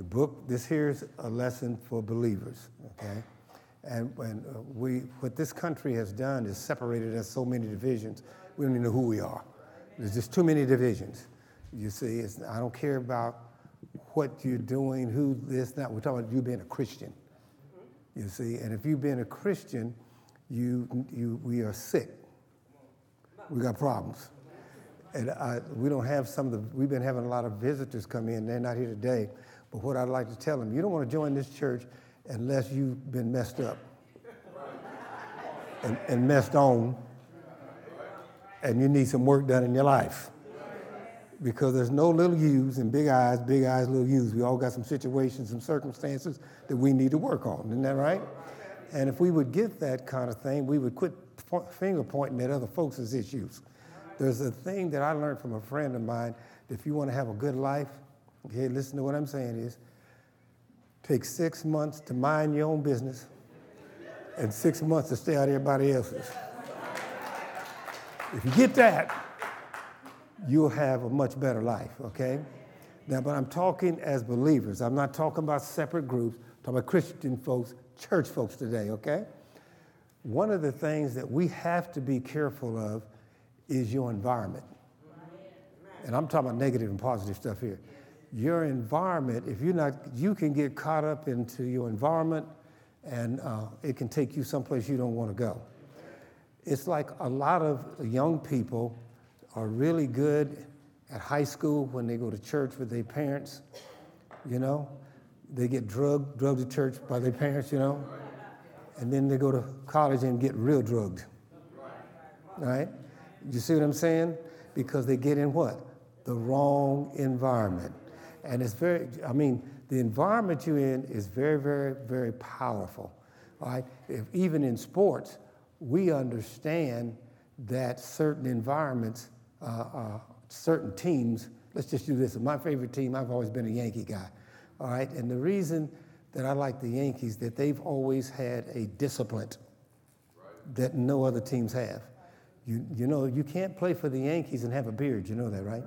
The book, this here's a lesson for believers, okay? And, and uh, we, what this country has done is separated us so many divisions, we don't even know who we are. There's just too many divisions. You see, I don't care about what you're doing, who this, not. We're talking about you being a Christian. You see, and if you've been a Christian, you, you, we are sick. We got problems. And I, we don't have some of the, we've been having a lot of visitors come in. They're not here today. But what I'd like to tell them, you don't want to join this church unless you've been messed up and, and messed on and you need some work done in your life. Because there's no little U's and big I's, big I's, little U's. We all got some situations, some circumstances that we need to work on. Isn't that right? And if we would get that kind of thing, we would quit finger pointing at other folks' issues. There's a thing that I learned from a friend of mine. If you want to have a good life, okay, listen to what I'm saying is take six months to mind your own business and six months to stay out of everybody else's. If you get that, you'll have a much better life, okay? Now, but I'm talking as believers. I'm not talking about separate groups. I'm talking about Christian folks, church folks today, okay? One of the things that we have to be careful of is your environment. And I'm talking about negative and positive stuff here. Your environment, if you're not, you can get caught up into your environment and uh, it can take you someplace you don't want to go it's like a lot of young people are really good at high school when they go to church with their parents, you know. They get drugged, drugged to church by their parents, you know. And then they go to college and get real drugged. Right? You see what I'm saying? Because they get in what? The wrong environment. And it's very, I mean, the environment you're in is very, very, very powerful. Right? If, even in sports, we understand that certain environments, uh, uh, certain teams, let's just do this. My favorite team, I've always been a Yankee guy. All right, and the reason that I like the Yankees that they've always had a discipline that no other teams have. You, you know, you can't play for the Yankees and have a beard. You know that, right?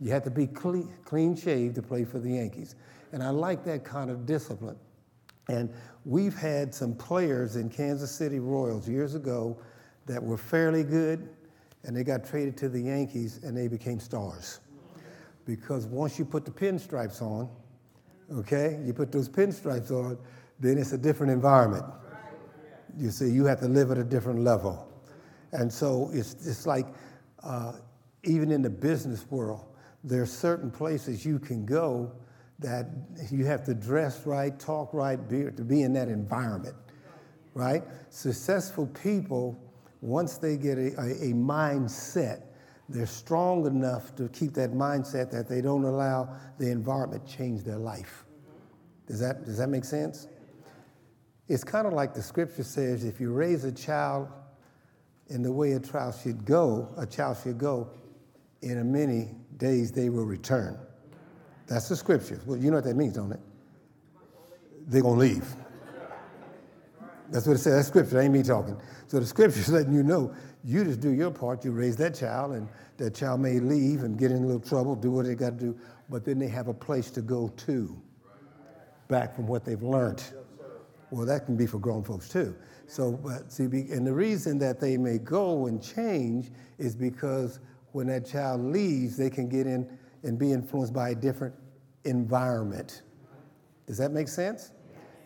You have to be clean, clean shaved to play for the Yankees. And I like that kind of discipline. And we've had some players in Kansas City Royals years ago that were fairly good, and they got traded to the Yankees and they became stars. Because once you put the pinstripes on, okay, you put those pinstripes on, then it's a different environment. You see, you have to live at a different level. And so it's, it's like, uh, even in the business world, there are certain places you can go that you have to dress right, talk right, be, to be in that environment, right? Successful people, once they get a, a, a mindset, they're strong enough to keep that mindset that they don't allow the environment change their life. Does that, does that make sense? It's kind of like the scripture says if you raise a child in the way a child should go, a child should go, in a many days they will return. That's the scripture. Well, you know what that means, don't it? They're going to leave. That's what it says. That's scripture. That ain't me talking. So the scripture is letting you know you just do your part. You raise that child, and that child may leave and get in a little trouble, do what they got to do, but then they have a place to go to, back from what they've learned. Well, that can be for grown folks too. So, but see, and the reason that they may go and change is because when that child leaves, they can get in and be influenced by a different environment. Does that make sense?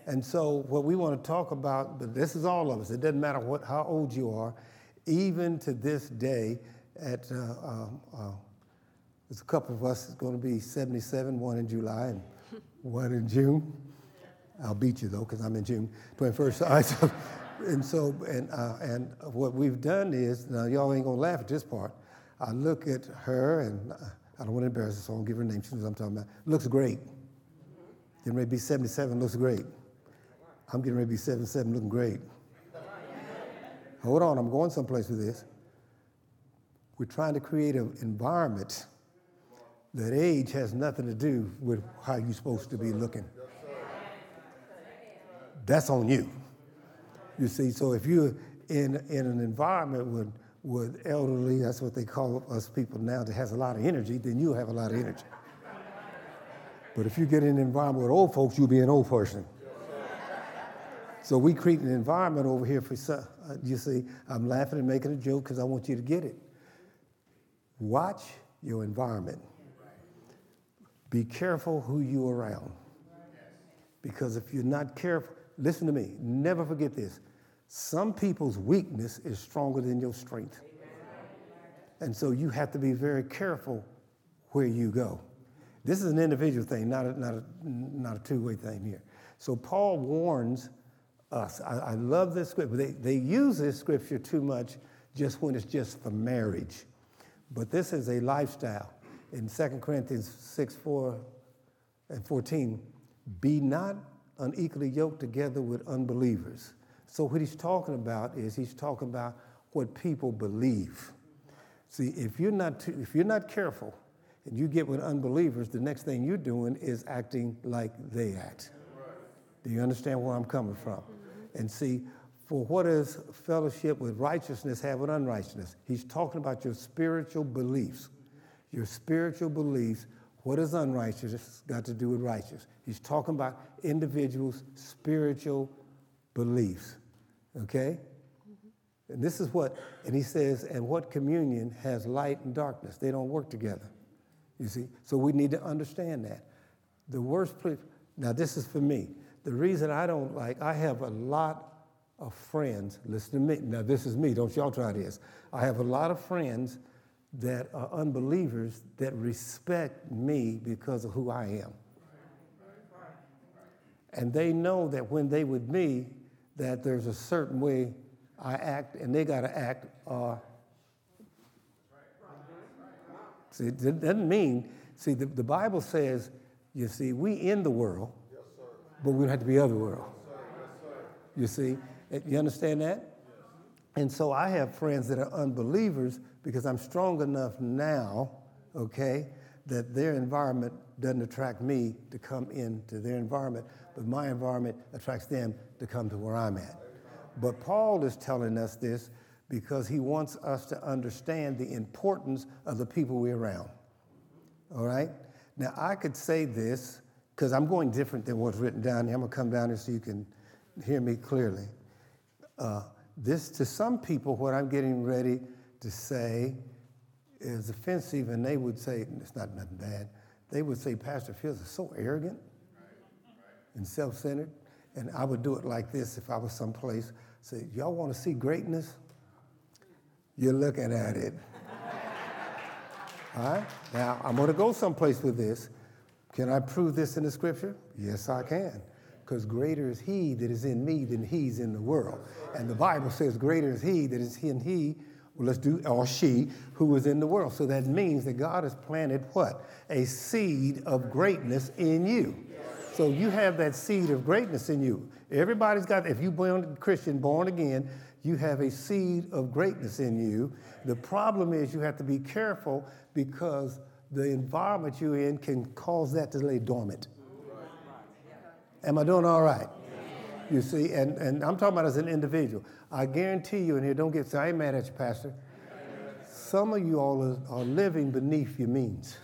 And so, what we want to talk about, but this is all of us, it doesn't matter what, how old you are, even to this day, at, uh, uh, uh, there's a couple of us that's going to be 77, one in July and one in June. I'll beat you though, because I'm in June 21st. and so, and, uh, and what we've done is, now y'all ain't going to laugh at this part. I look at her and uh, I don't want to embarrass her, so I won't give her name. She knows I'm talking about. Looks great. Getting ready to be 77, looks great. I'm getting ready to be 77, looking great. Hold on, I'm going someplace with this. We're trying to create an environment that age has nothing to do with how you're supposed to be looking. That's on you. You see, so if you're in, in an environment where with elderly, that's what they call us people now, that has a lot of energy, then you have a lot of energy. But if you get in an environment with old folks, you'll be an old person. So we create an environment over here for, uh, you see, I'm laughing and making a joke because I want you to get it. Watch your environment. Be careful who you're around. Because if you're not careful, listen to me, never forget this. Some people's weakness is stronger than your strength. And so you have to be very careful where you go. This is an individual thing, not a, not a, not a two way thing here. So Paul warns us. I, I love this scripture. They, they use this scripture too much just when it's just for marriage. But this is a lifestyle. In 2 Corinthians 6 4 and 14, be not unequally yoked together with unbelievers. So, what he's talking about is he's talking about what people believe. See, if you're not, too, if you're not careful and you get with unbelievers, the next thing you're doing is acting like they act. Do you understand where I'm coming from? And see, for what is fellowship with righteousness have with unrighteousness? He's talking about your spiritual beliefs. Your spiritual beliefs. What is unrighteousness got to do with righteous? He's talking about individuals' spiritual beliefs. Okay? And this is what, and he says, and what communion has light and darkness? They don't work together. You see? So we need to understand that. The worst place, now this is for me. The reason I don't like, I have a lot of friends, listen to me. Now, this is me, don't y'all try this. I have a lot of friends that are unbelievers that respect me because of who I am. And they know that when they with me, that there's a certain way I act, and they got to act. Uh, see, it doesn't mean, see, the, the Bible says, you see, we in the world, but we don't have to be of the world. You see, you understand that? And so I have friends that are unbelievers because I'm strong enough now, okay, that their environment doesn't attract me to come into their environment, but my environment attracts them to come to where I'm at. But Paul is telling us this because he wants us to understand the importance of the people we're around. All right? Now, I could say this because I'm going different than what's written down here. I'm going to come down here so you can hear me clearly. Uh, this, to some people, what I'm getting ready to say is offensive, and they would say, it's not nothing bad. They would say, Pastor Fields is so arrogant and self centered. And I would do it like this if I was someplace. Say, y'all want to see greatness? You're looking at it. All right? Now, I'm going to go someplace with this. Can I prove this in the scripture? Yes, I can because greater is he that is in me than he's in the world. And the Bible says, greater is he that is in he, well, let's do, or she, who is in the world. So that means that God has planted what? A seed of greatness in you. So you have that seed of greatness in you. Everybody's got, if you're born Christian, born again, you have a seed of greatness in you. The problem is you have to be careful because the environment you're in can cause that to lay dormant. Am I doing all right? You see, and, and I'm talking about as an individual. I guarantee you in here, don't get, I ain't mad at you, Pastor. Some of you all are, are living beneath your means.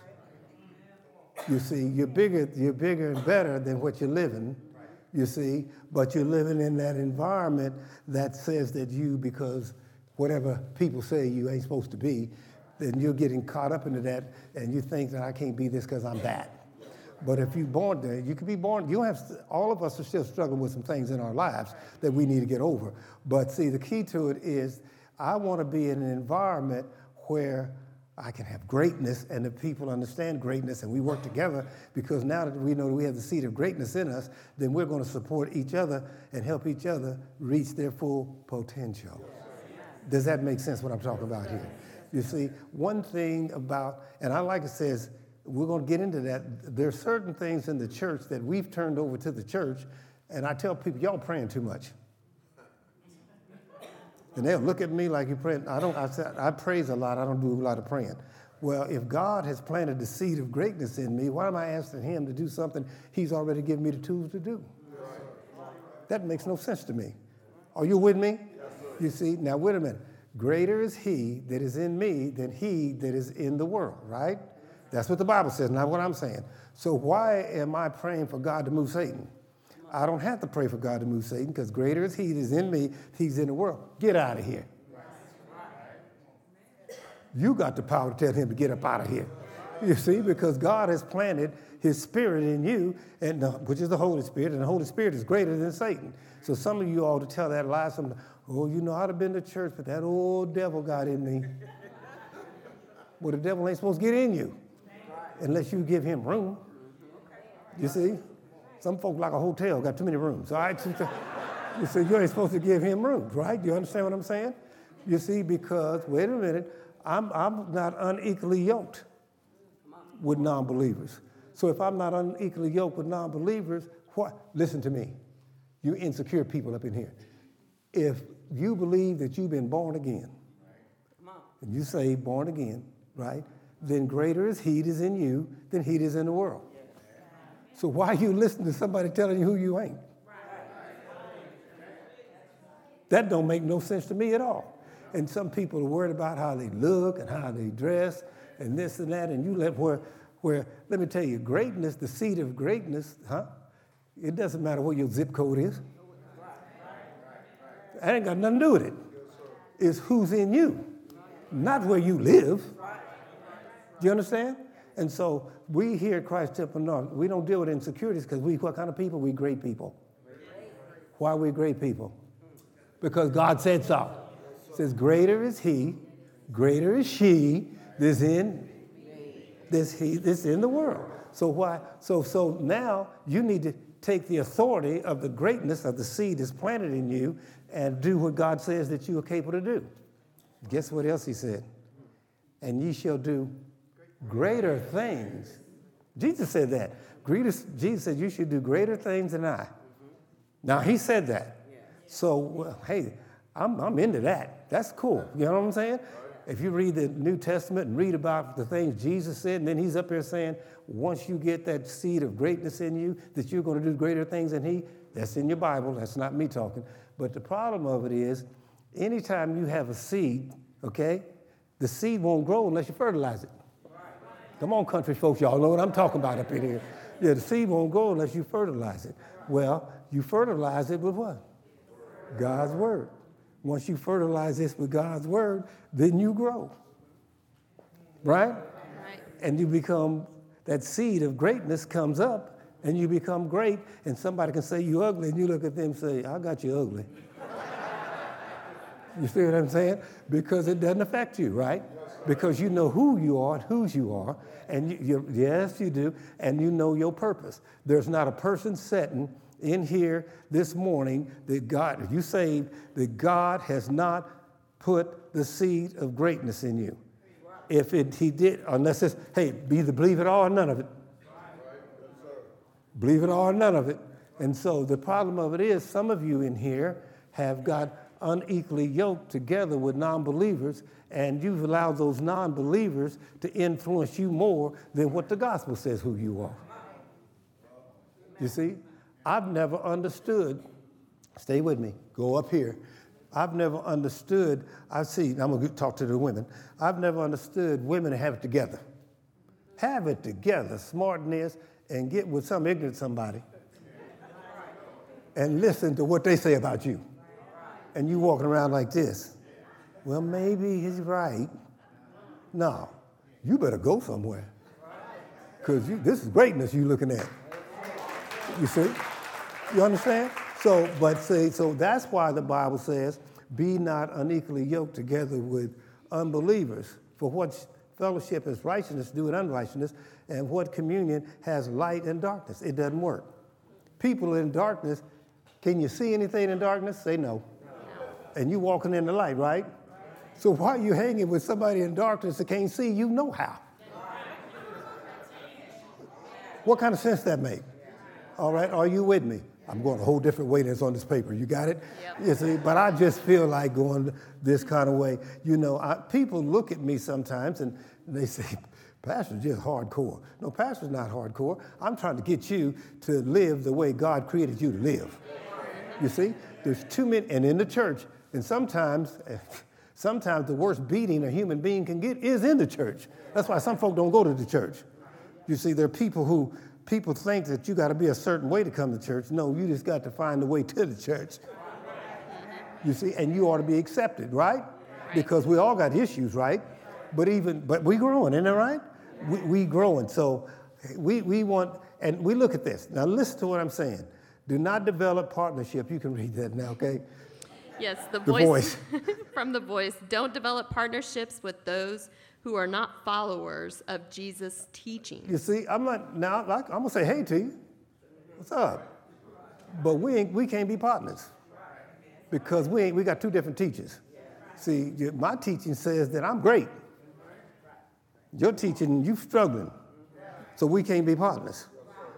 You see, you're bigger, you're bigger and better than what you're living, you see, but you're living in that environment that says that you, because whatever people say you ain't supposed to be, then you're getting caught up into that and you think that I can't be this because I'm that. But if you're born there, you can be born. You have all of us are still struggling with some things in our lives that we need to get over. But see, the key to it is I want to be in an environment where I can have greatness and the people understand greatness and we work together because now that we know that we have the seed of greatness in us, then we're going to support each other and help each other reach their full potential. Does that make sense what I'm talking about here? You see, one thing about, and I like it says, we're going to get into that. There are certain things in the church that we've turned over to the church, and I tell people, y'all praying too much. And they'll look at me like you're praying. I don't. I, said, I praise a lot. I don't do a lot of praying. Well, if God has planted the seed of greatness in me, why am I asking Him to do something He's already given me the tools to do? That makes no sense to me. Are you with me? you see, now wait a minute. Greater is He that is in me than He that is in the world, right? That's what the Bible says, not what I'm saying. So why am I praying for God to move Satan? I don't have to pray for God to move Satan because greater is he that is in me, he's in the world. Get out of here. You got the power to tell him to get up out of here. You see, because God has planted his spirit in you, and the, which is the Holy Spirit, and the Holy Spirit is greater than Satan. So some of you ought to tell that lie. Some, oh, you know, I'd have been to church, but that old devil got in me. well, the devil ain't supposed to get in you unless you give him room. You see? Some folk like a hotel, got too many rooms. All right? You see, you ain't supposed to give him rooms, right? You understand what I'm saying? You see, because, wait a minute, I'm, I'm not unequally yoked with non believers. So if I'm not unequally yoked with non believers, what? Listen to me. You insecure people up in here. If you believe that you've been born again, and you say born again, right? Then greater is he that is in you than he that is in the world. So why you listening to somebody telling you who you ain't? That don't make no sense to me at all. And some people are worried about how they look and how they dress and this and that, and you let where where let me tell you, greatness, the seed of greatness, huh? It doesn't matter what your zip code is. I ain't got nothing to do with it. It's who's in you, not where you live. Do you understand? And so we here at Christ Temple North, we don't deal with insecurities because we, what kind of people? We great people. Why are we great people? Because God said so. Says, Greater is he, greater is she, this in this he this in the world. So why? So so now you need to take the authority of the greatness of the seed that's planted in you and do what God says that you are capable to do. Guess what else he said? And ye shall do greater things. Jesus said that. Jesus said, You should do greater things than I. Now, he said that. So, well, hey, I'm, I'm into that. That's cool. You know what I'm saying? If you read the New Testament and read about the things Jesus said, and then he's up here saying, once you get that seed of greatness in you, that you're going to do greater things than he, that's in your Bible. That's not me talking. But the problem of it is, anytime you have a seed, okay, the seed won't grow unless you fertilize it. Come on, country folks, y'all know what I'm talking about up in here. Yeah, the seed won't grow unless you fertilize it. Well, you fertilize it with what? God's word. Once you fertilize this with God's word, then you grow. Right? right? And you become, that seed of greatness comes up and you become great. And somebody can say you ugly, and you look at them and say, I got you ugly. you see what I'm saying? Because it doesn't affect you, right? Because you know who you are and whose you are. And you, you, yes, you do. And you know your purpose. There's not a person sitting in here this morning that God, you saved, that God has not put the seed of greatness in you. If it, he did, unless it's, hey, either believe it all or none of it. Believe it all or none of it. And so the problem of it is some of you in here have got unequally yoked together with non believers, and you've allowed those non believers to influence you more than what the gospel says who you are. You see, I've never understood, stay with me, go up here. I've never understood, I see, I'm gonna talk to the women. I've never understood women have it together. Have it together, smartness, and get with some ignorant somebody and listen to what they say about you and you walking around like this. Well, maybe he's right. No, you better go somewhere. Because this is greatness you're looking at. You see? You understand? So, but say, so that's why the Bible says, be not unequally yoked together with unbelievers. For what fellowship is righteousness, do it unrighteousness, and what communion has light and darkness. It doesn't work. People in darkness, can you see anything in darkness? Say no and you walking in the light, right? So why are you hanging with somebody in darkness that can't see? You know how. What kind of sense that make? All right, are you with me? I'm going a whole different way that's on this paper. You got it? Yep. You see, but I just feel like going this kind of way. You know, I, people look at me sometimes and they say, Pastor's just hardcore. No, Pastor's not hardcore. I'm trying to get you to live the way God created you to live. You see, there's too many, and in the church, and sometimes Sometimes the worst beating a human being can get is in the church. That's why some folk don't go to the church. You see, there are people who people think that you got to be a certain way to come to church. No, you just got to find the way to the church. You see, and you ought to be accepted, right? Because we all got issues, right? But even, but we growing, isn't that right? We, we growing. So we, we want, and we look at this. Now listen to what I'm saying. Do not develop partnership. You can read that now, okay? Yes, the, The voice, voice. from the voice. Don't develop partnerships with those who are not followers of Jesus' teaching. You see, I'm not now. Like, I'm gonna say hey to you. What's up? But we ain't, we can't be partners because we ain't, we got two different teachers. See, my teaching says that I'm great. Your teaching, you struggling. So we can't be partners.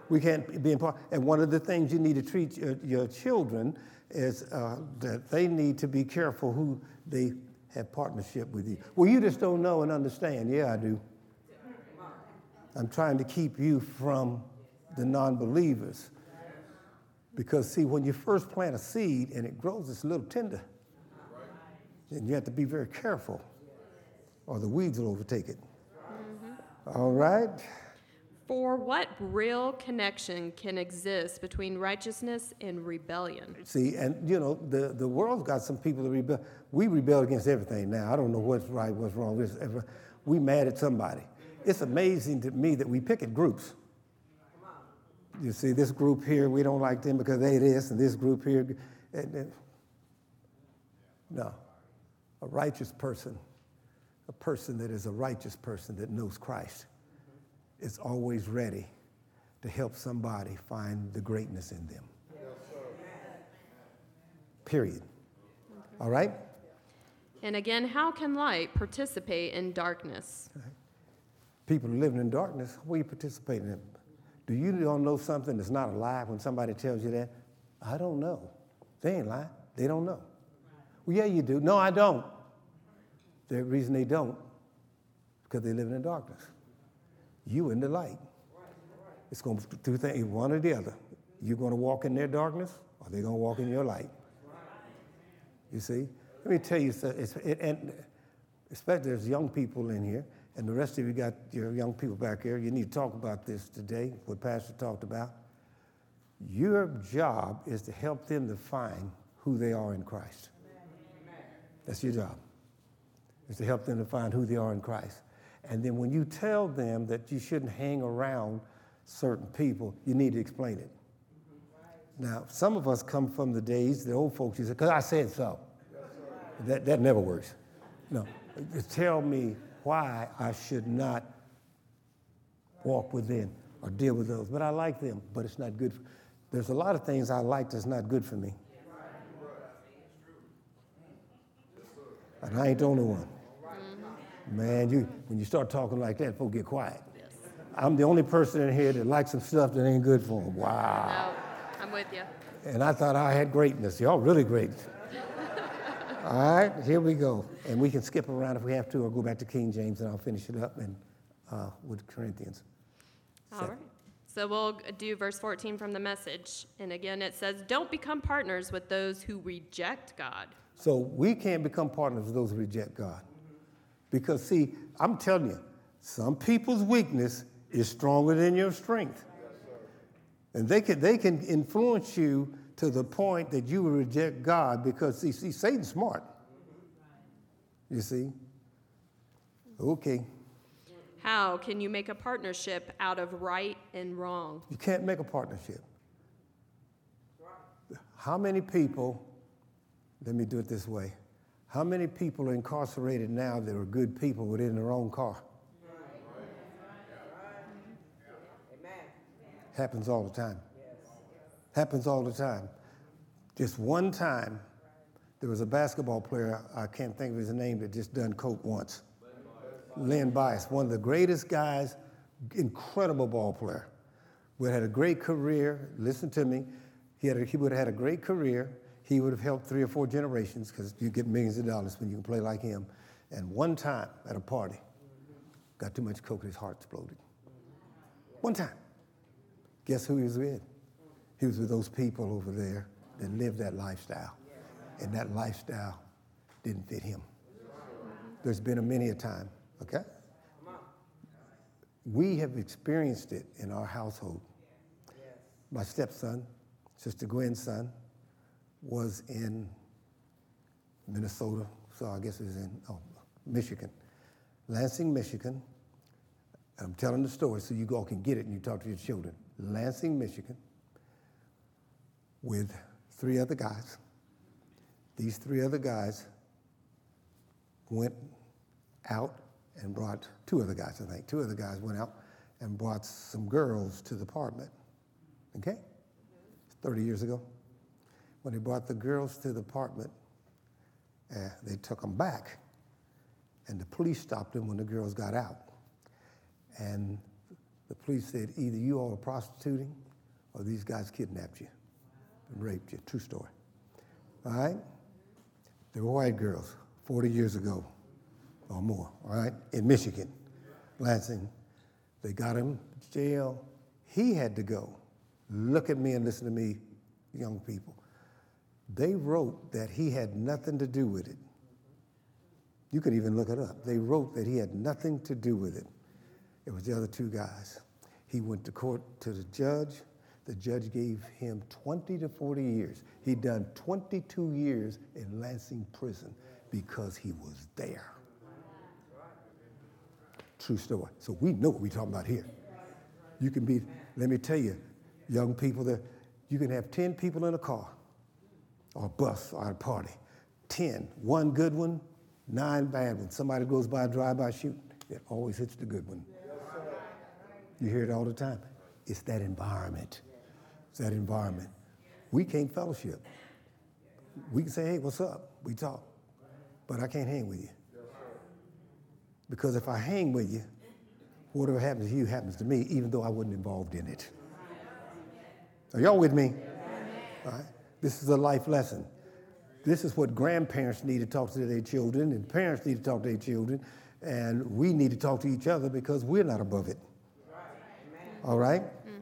We can't be in part. And one of the things you need to treat your, your children is uh, that they need to be careful who they have partnership with you. Well, you just don't know and understand. Yeah, I do. I'm trying to keep you from the non believers. Because, see, when you first plant a seed and it grows, it's a little tender. And you have to be very careful, or the weeds will overtake it. All right? For what real connection can exist between righteousness and rebellion? See, and you know, the, the world's got some people that rebel. We rebel against everything now. I don't know what's right, what's wrong. We mad at somebody. It's amazing to me that we pick at groups. You see, this group here, we don't like them because they this, and this group here. And, and, no. A righteous person, a person that is a righteous person that knows Christ, is always ready to help somebody find the greatness in them. Period. All right? And again, how can light participate in darkness? People living in darkness, what are you participating in? Do you don't know something that's not alive when somebody tells you that? I don't know. They ain't lying. They don't know. Well, yeah, you do. No, I don't. The reason they don't, because they live in darkness. You in the light. It's going to be two things, one or the other. You're going to walk in their darkness, or they're going to walk in your light. You see? Let me tell you, so- it's, it, and especially there's young people in here, and the rest of you got your young people back here. You need to talk about this today, what Pastor talked about. Your job is to help them to find who they are in Christ. That's your job, is to help them to find who they are in Christ. And then when you tell them that you shouldn't hang around certain people, you need to explain it. Now, some of us come from the days, the old folks, you say, because I said so. That, that never works. No, tell me why I should not walk with them or deal with those. But I like them, but it's not good. For, There's a lot of things I like that's not good for me. And I ain't the only one. Man, you, when you start talking like that, folks get quiet. I'm the only person in here that likes some stuff that ain't good for them. Wow. No, I'm with you. And I thought I had greatness. Y'all really great. All right, here we go. And we can skip around if we have to, or go back to King James, and I'll finish it up and uh, with Corinthians. All right. So we'll do verse 14 from the message. And again, it says, Don't become partners with those who reject God. So we can't become partners with those who reject God. Because, see, I'm telling you, some people's weakness is stronger than your strength. And they can, they can influence you to the point that you will reject God because, see, see Satan's smart. You see? Okay. How can you make a partnership out of right and wrong? You can't make a partnership. How many people, let me do it this way, how many people are incarcerated now that are good people within their own car? Happens all the time. Happens all the time. Just one time, there was a basketball player, I can't think of his name, that just done coke once. Len Bias, one of the greatest guys, incredible ball player. Would have had a great career. Listen to me. He, had a, he would have had a great career. He would have helped three or four generations because you get millions of dollars when you can play like him. And one time at a party, got too much coke, his heart exploded. One time. Guess who he was with? He was with those people over there that lived that lifestyle. And that lifestyle didn't fit him. There's been a many a time, okay? We have experienced it in our household. My stepson, Sister Gwen's son, was in Minnesota, so I guess it was in oh, Michigan, Lansing, Michigan. I'm telling the story so you all can get it and you talk to your children. Lansing, Michigan, with three other guys. These three other guys went out and brought two other guys, I think. Two other guys went out and brought some girls to the apartment. Okay? 30 years ago. When they brought the girls to the apartment, uh, they took them back. And the police stopped them when the girls got out. And the police said, either you all are prostituting or these guys kidnapped you and raped you. True story. All right? They were white girls 40 years ago or more, all right, in Michigan, Lansing. They got him to jail. He had to go. Look at me and listen to me, young people. They wrote that he had nothing to do with it. You could even look it up. They wrote that he had nothing to do with it. It was the other two guys. He went to court to the judge. The judge gave him 20 to 40 years. He'd done 22 years in Lansing prison because he was there. True story. So we know what we're talking about here. You can be, let me tell you, young people, that you can have 10 people in a car or bus or a party. 10, one good one, nine bad ones. Somebody goes by, a drive by shooting. It always hits the good one. You hear it all the time. It's that environment. It's that environment. We can't fellowship. We can say, hey, what's up? We talk. But I can't hang with you. Because if I hang with you, whatever happens to you happens to me, even though I wasn't involved in it. Are y'all with me? All right. This is a life lesson. This is what grandparents need to talk to their children, and parents need to talk to their children, and we need to talk to each other because we're not above it. All right? Mm.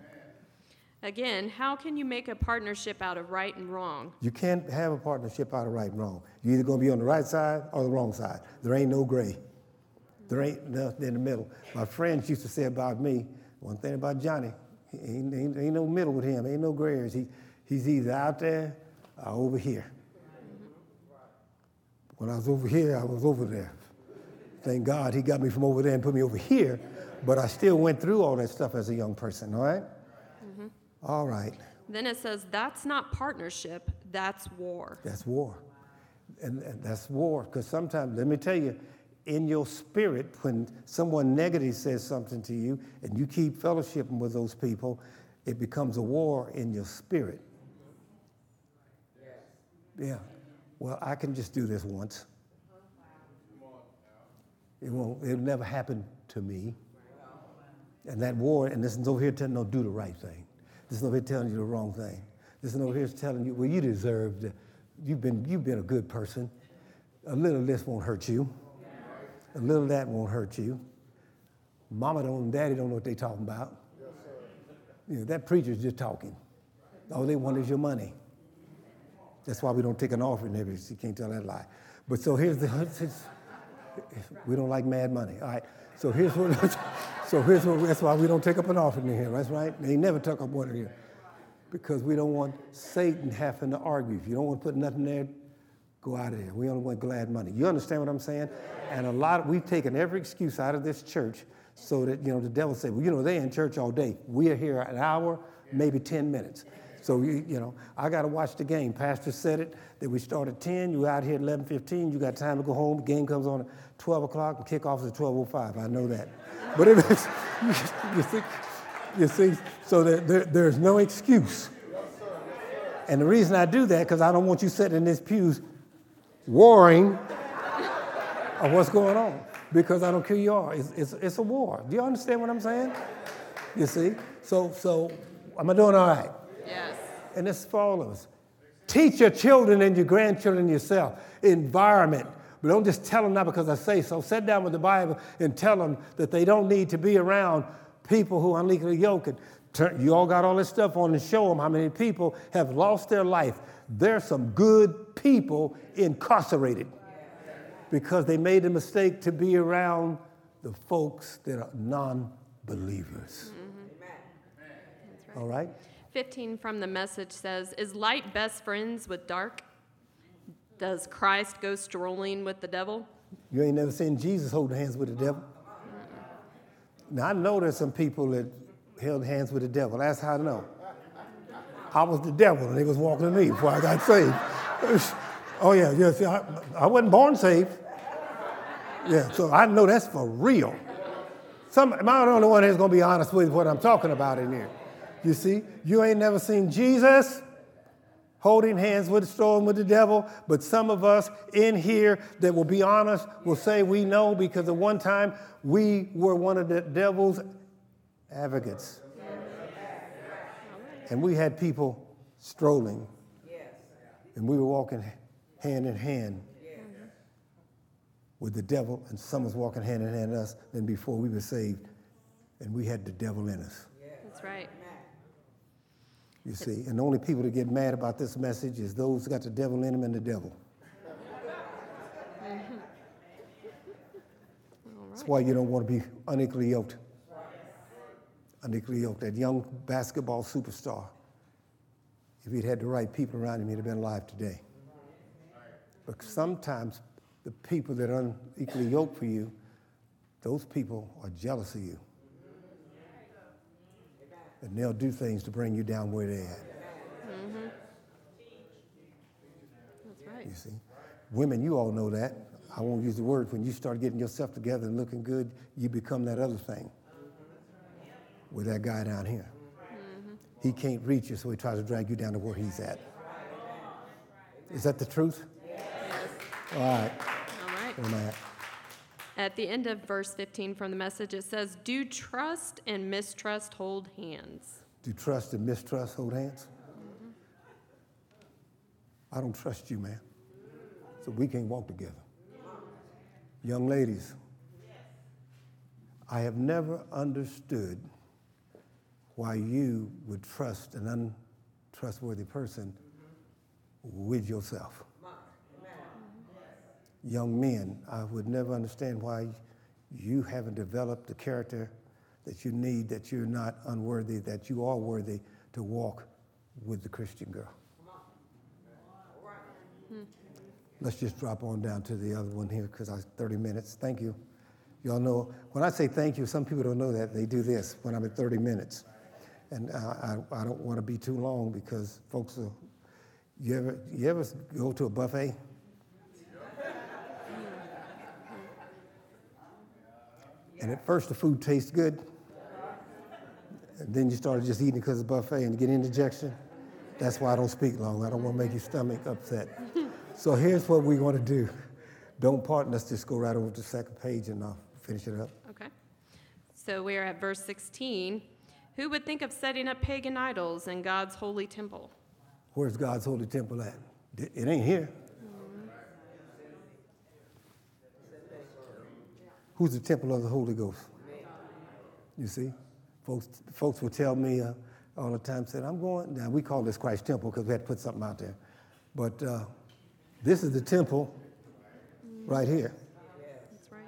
Again, how can you make a partnership out of right and wrong? You can't have a partnership out of right and wrong. You're either going to be on the right side or the wrong side. There ain't no gray. There ain't nothing in the middle. My friends used to say about me, one thing about Johnny, ain't, ain't, ain't no middle with him, ain't no gray areas. He, he's either out there or over here. When I was over here, I was over there. Thank God he got me from over there and put me over here, but I still went through all that stuff as a young person, all right? mm-hmm. All right. Then it says, that's not partnership, that's war. That's war. And, and that's war, because sometimes, let me tell you, in your spirit when someone negative says something to you and you keep fellowshipping with those people, it becomes a war in your spirit. Yeah. Well, I can just do this once. It won't, it'll never happen to me. And that war, and this is over here telling you, no, do the right thing. This is over here telling you the wrong thing. This is over here telling you, well, you deserve to, you've been, you've been a good person. A little of this won't hurt you. A little of that won't hurt you. Mama don't and daddy don't know what they talking about. You know, that preacher's just talking. All they want is your money. That's why we don't take an offering every, you can't tell that lie. But so here's the, we don't like mad money. All right, so here's what, so here's what, that's why we don't take up an offering in here, that's right. They never took up one in here. Because we don't want Satan having to argue. If you don't want to put nothing there, go out of there. We only want glad money. You understand what I'm saying? And a lot, of, we've taken every excuse out of this church so that, you know, the devil said, well, you know, they're in church all day. We are here an hour, maybe 10 minutes. So, you, you know, I got to watch the game. Pastor said it, that we start at 10, you out here at 11.15, you got time to go home. The game comes on at 12 o'clock and kickoff is at 12.05. I know that. But it is, you, see, you see, so there, there, there's no excuse. And the reason I do that, because I don't want you sitting in this pews warring of what's going on because I don't care you are. It's, it's, it's a war. Do you understand what I'm saying? You see? So, so am I doing all right? And this for all of us. Teach your children and your grandchildren yourself. Environment. But don't just tell them not because I say so. Sit down with the Bible and tell them that they don't need to be around people who are unequally yoked. You all got all this stuff on and show them how many people have lost their life. There's some good people incarcerated. because they made the mistake to be around the folks that are non believers. Right. Mm-hmm. All right? 15 from the message says, Is light best friends with dark? Does Christ go strolling with the devil? You ain't never seen Jesus holding hands with the devil? Now, I know there's some people that held hands with the devil. That's how I know. I was the devil and they was walking to me before I got saved. oh, yeah, yeah. See, I, I wasn't born saved. Yeah, so I know that's for real. Some, am I the only one that's going to be honest with what I'm talking about in here? You see, you ain't never seen Jesus holding hands with the storm with the devil, but some of us in here that will be honest will say we know because at one time we were one of the devil's advocates. And we had people strolling. And we were walking hand in hand with the devil, and some was walking hand in hand with us than before we were saved, and we had the devil in us. That's right. You see, and the only people that get mad about this message is those who got the devil in them and the devil. That's why you don't want to be unequally yoked. Unequally yoked. That young basketball superstar, if he'd had the right people around him, he'd have been alive today. But sometimes the people that are unequally yoked for you, those people are jealous of you. And they'll do things to bring you down where they're at. Mm-hmm. That's right. You see, women, you all know that. I won't use the word. When you start getting yourself together and looking good, you become that other thing. With that guy down here, mm-hmm. he can't reach you, so he tries to drag you down to where he's at. Is that the truth? All right. All right. Where am I at? At the end of verse 15 from the message, it says, Do trust and mistrust hold hands? Do trust and mistrust hold hands? Mm-hmm. I don't trust you, man. So we can't walk together. Young ladies, I have never understood why you would trust an untrustworthy person with yourself. Young men, I would never understand why you haven't developed the character that you need, that you're not unworthy, that you are worthy to walk with the Christian girl. Let's just drop on down to the other one here because I 30 minutes. Thank you. Y'all know, when I say thank you, some people don't know that. They do this when I'm at 30 minutes. And uh, I, I don't want to be too long because folks will, you ever, you ever go to a buffet? And at first the food tastes good. And then you start just eating because it's buffet and you get indigestion. That's why I don't speak long. I don't want to make your stomach upset. So here's what we're going to do. Don't part, let's just go right over to the second page and I'll finish it up. Okay. So we are at verse 16. Who would think of setting up pagan idols in God's holy temple? Where's God's holy temple at? It ain't here. Who's the temple of the Holy Ghost? You see? Folks, folks will tell me uh, all the time, said, I'm going, now we call this Christ Temple because we had to put something out there. But uh, this is the temple right here. That's right.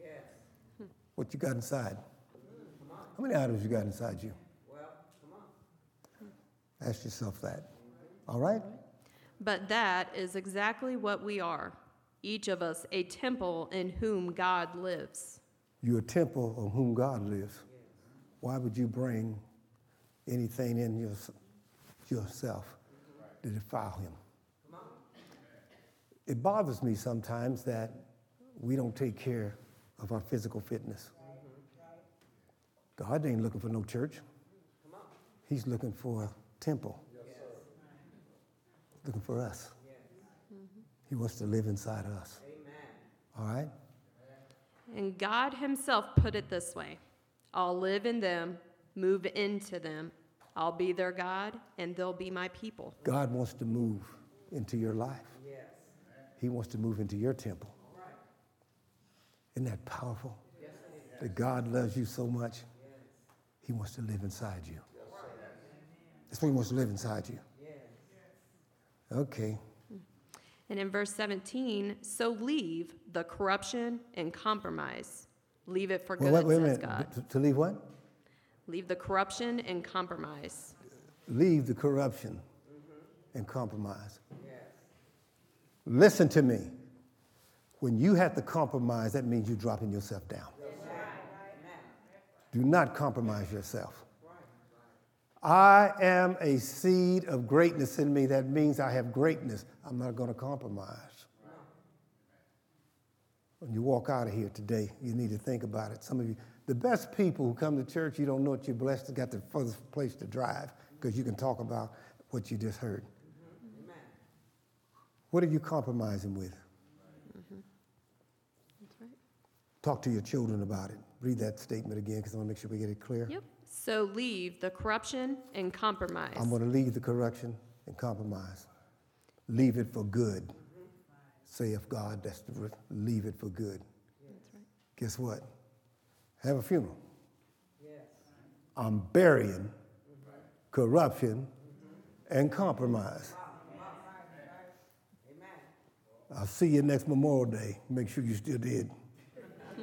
Yes. What you got inside? How many items you got inside you? Well, come on. Ask yourself that. All right? But that is exactly what we are, each of us a temple in whom God lives. You're a temple of whom God lives. Why would you bring anything in your, yourself to defile him? It bothers me sometimes that we don't take care of our physical fitness. God ain't looking for no church. He's looking for a temple. Looking for us. He wants to live inside us. Amen. All right? And God Himself put it this way I'll live in them, move into them. I'll be their God, and they'll be my people. God wants to move into your life. yes. He wants to move into your temple. Isn't that powerful? Yes. That God loves you so much, He wants to live inside you. That's what He wants to live inside you. Okay. And in verse 17, so leave the corruption and compromise. Leave it for good, Wait, wait a minute. God. To, to leave what? Leave the corruption and compromise. Leave the corruption and compromise. Listen to me. When you have to compromise, that means you're dropping yourself down. Do not compromise yourself. I am a seed of greatness in me. That means I have greatness. I'm not going to compromise. When you walk out of here today, you need to think about it. Some of you, the best people who come to church, you don't know what you're blessed to got the furthest place to drive because you can talk about what you just heard. What are you compromising with? That's right. Talk to your children about it. Read that statement again because I want to make sure we get it clear. Yep. So leave the corruption and compromise. I'm going to leave the corruption and compromise. Leave it for good. Saith God, that's the. Leave it for good. That's right. Guess what? Have a funeral. Yes. I'm burying corruption and compromise. I'll see you next Memorial Day. Make sure you still did.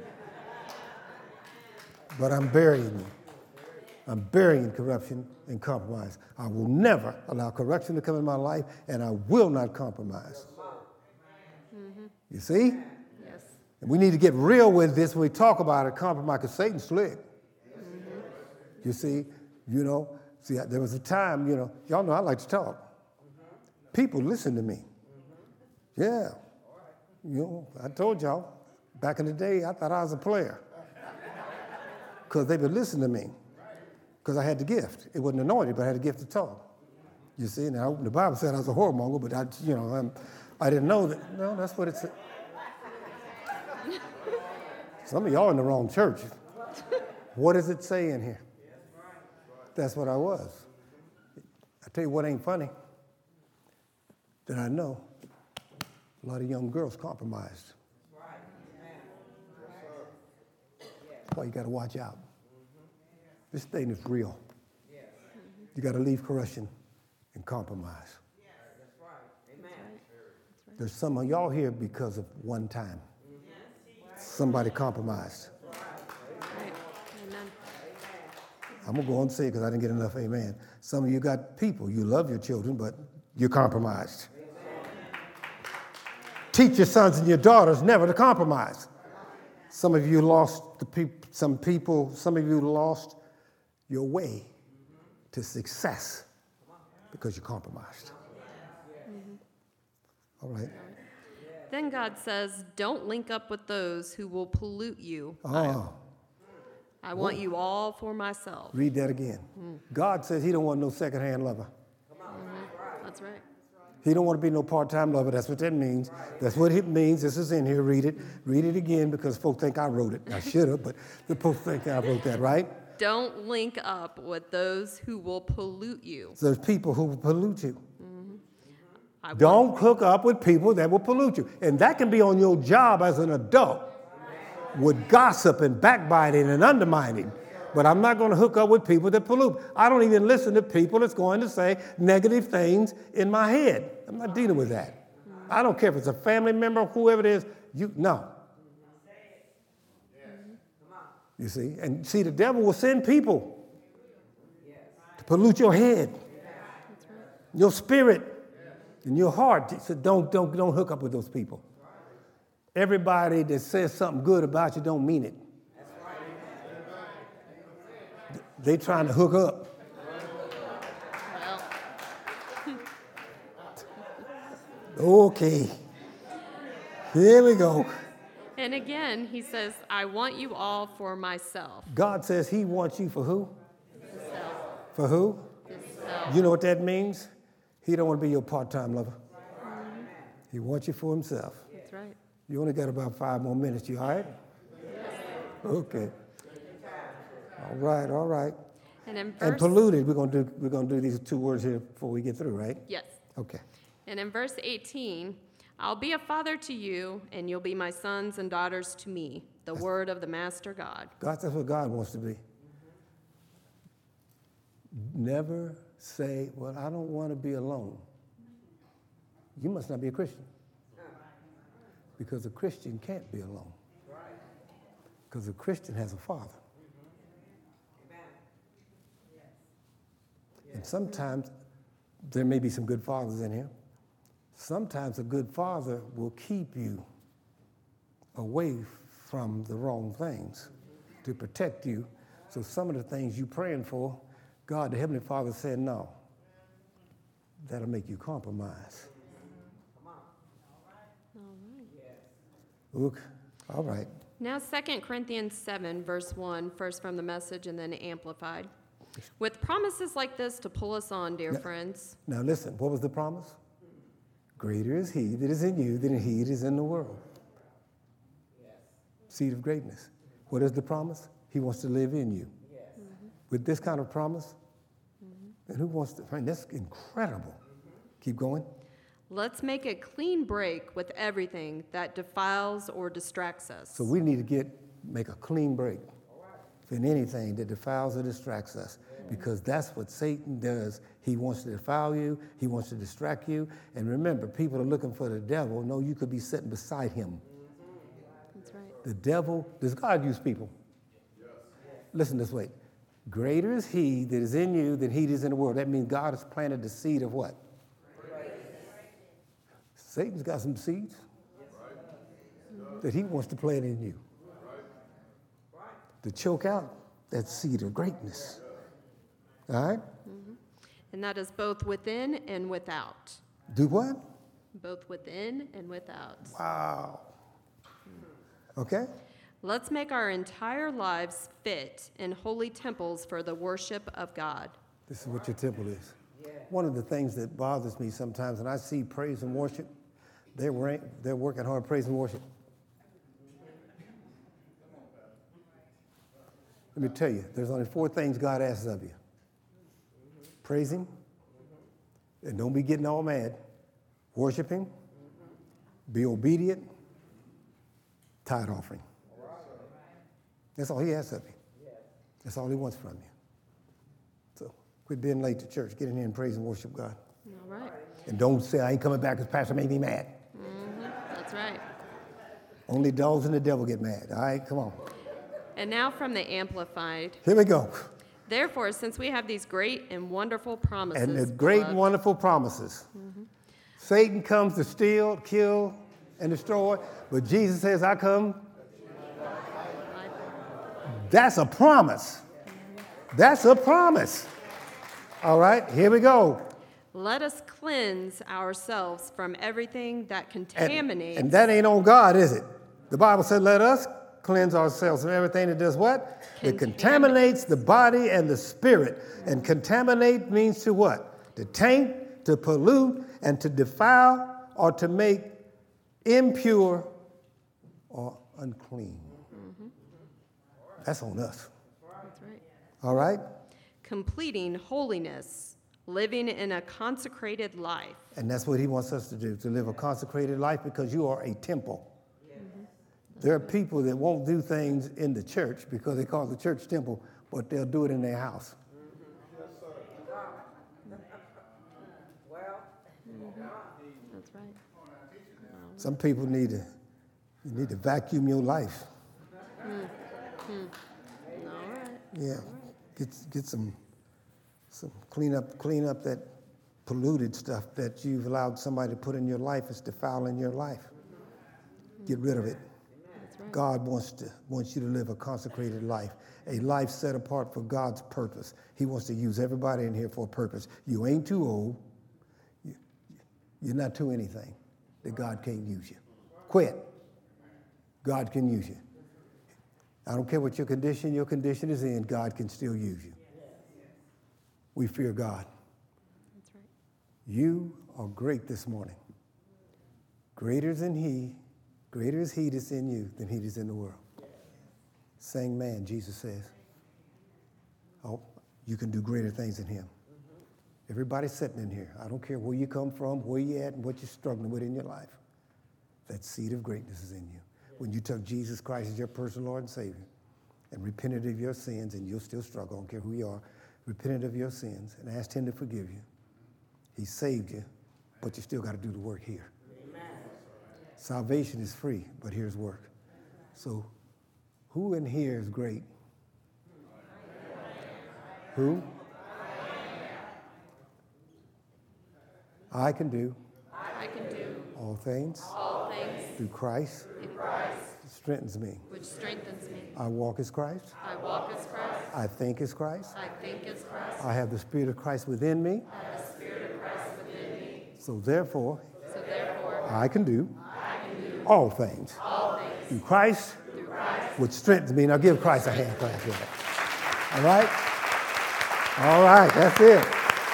but I'm burying you. I'm burying corruption and compromise. I will never allow corruption to come in my life, and I will not compromise. Mm-hmm. You see? Yes. And we need to get real with this when we talk about it, compromise, because Satan's slick. Mm-hmm. You see, you know, see, there was a time, you know, y'all know I like to talk. Mm-hmm. People listen to me. Yeah. You know, I told y'all, back in the day, I thought I was a player. Because they would listen to me. Because I had the gift. It wasn't anointed, but I had the gift to talk. You see, now the Bible said I was a whoremonger, but I, you know, I'm, I didn't know that. No, that's what it said. Some of y'all in the wrong church. What does it say in here? That's what I was. I tell you what ain't funny. That I know a lot of young girls compromised. That's you got to watch out. This thing is real. You got to leave corruption and compromise. There's some of y'all here because of one time. Somebody compromised. Right. I'm gonna go on and say it because I didn't get enough amen. Some of you got people, you love your children, but you're compromised. Teach your sons and your daughters never to compromise. Some of you lost the peop- some people, some of you lost your way to success because you compromised. Mm-hmm. All right. Then God says, Don't link up with those who will pollute you. Oh, I want you all for myself. read that again. Hmm. God says he don't want no secondhand lover. Mm-hmm. That's right. He don't want to be no part-time lover. That's what that means. That's what it means. This is in here. Read it. Read it again because folks think I wrote it. I should have, but the folks think I wrote that, right? Don't link up with those who will pollute you. So there's people who will pollute you. Mm-hmm. Want- Don't hook up with people that will pollute you. And that can be on your job as an adult with gossip and backbiting and undermining. But I'm not going to hook up with people that pollute. I don't even listen to people that's going to say negative things in my head. I'm not dealing with that. I don't care if it's a family member, or whoever it is. You no. You see, and see, the devil will send people to pollute your head, your spirit, and your heart. So don't, don't, don't hook up with those people. Everybody that says something good about you don't mean it. They trying to hook up. Okay. Here we go. And again, he says, I want you all for myself. God says He wants you for who? Self. For who? Self. You know what that means? He don't want to be your part-time lover. He wants you for Himself. That's right. You only got about five more minutes. You all right? Yes. Okay. All right. All right. And in And polluted. We're gonna do. We're gonna do these two words here before we get through, right? yes. Okay. And in verse 18, I'll be a father to you, and you'll be my sons and daughters to me. The word of the Master God. God, that's what God wants to be. Never say, Well, I don't want to be alone. You must not be a Christian. Because a Christian can't be alone. Because a Christian has a father. And sometimes there may be some good fathers in here. Sometimes a good father will keep you away from the wrong things to protect you. So some of the things you're praying for, God, the Heavenly Father said, no. That'll make you compromise. Look, all right. Now, 2 Corinthians 7, verse 1, first from the message and then amplified. With promises like this to pull us on, dear Now- friends. Now listen, what was the promise? Greater is he that is in you than he that is in the world. Seed of greatness. What is the promise? He wants to live in you. Mm-hmm. With this kind of promise, mm-hmm. and who wants to? I mean, that's incredible. Mm-hmm. Keep going. Let's make a clean break with everything that defiles or distracts us. So we need to get make a clean break in anything that defiles or distracts us, because that's what Satan does. He wants to defile you. He wants to distract you. And remember, people are looking for the devil. No, you could be sitting beside him. That's right. The devil, does God use people? Yes. Listen this way. Greater is he that is in you than he that is in the world. That means God has planted the seed of what? Satan's got some seeds that he wants to plant in you to choke out that seed of greatness. All right? Mm-hmm. And that is both within and without. Do what? Both within and without. Wow. Hmm. Okay? Let's make our entire lives fit in holy temples for the worship of God. This is what your temple is. One of the things that bothers me sometimes, and I see praise and worship, they're, wor- they're working hard praise and worship. Let me tell you, there's only four things God asks of you praise Him, and don't be getting all mad, worship Him, be obedient, tithe offering. That's all He asks of you. That's all He wants from you. So quit being late to church. Get in here and praise and worship God. All right. And don't say, I ain't coming back because Pastor made me mad. Mm-hmm. That's right. Only dogs and the devil get mad. All right, come on. And now from the Amplified. Here we go. Therefore, since we have these great and wonderful promises, And the great and wonderful promises. Satan comes to steal, kill, and destroy, but Jesus says, I come. That's a promise. That's a promise. All right, here we go. let us cleanse ourselves from everything that And, contaminates. and that ain't on God, is it? The Bible said, let us cleanse ourselves from everything that does what? That contaminates the body and the spirit. And contaminate means to what? To taint, to pollute, and to defile, or to make impure or unclean. Mm-hmm. That's on us. That's right. All right? Completing holiness, living in a consecrated life. And that's what he wants us to do, to live a consecrated life because you are a temple. There are people that won't do things in the church because they call the church temple, but they'll do it in their house. Well, That's right. Some people need to you need to vacuum your life. Hmm, hmm. All right. Yeah. Get get some some clean up clean up that polluted stuff that you've allowed somebody to put in your life is defiling your life. Get rid of it. God wants to wants you to live a consecrated life, a life set apart for God's purpose. He wants to use everybody in here for a purpose. You ain't too old. You, you're not too anything that God can't use you. Quit. God can use you. I don't care what your condition your condition is in, God can still use you. We fear God. That's right. You are great this morning. Greater than He, greater is He that's in you than He that's in the world. Same man, Jesus says. Oh, you can do greater things than Him. Everybody sitting in here, I don't care where you come from, where you at, and what you're struggling with in your life. That seed of greatness is in you. When you took Jesus Christ as your personal Lord and Savior and repented of your sins, and you'll still struggle, I don't care who you are, repented of your sins and asked Him to forgive you. He saved you, but you still got to do the work here. Salvation is free, but here's work. So, who in here is great? Who? I can do I can do all things all things through Christ in Christ, strengthens me. which strengthens me. I walk as Christ. I walk as Christ. I think as Christ. I think as Christ. I have the Spirit of Christ within me. I have the Spirit of Christ within me. So therefore, So therefore, I can do all things all things through Christ, Christ. which strengthens me. Now give Christ a hand clap. All right? All right, that's it.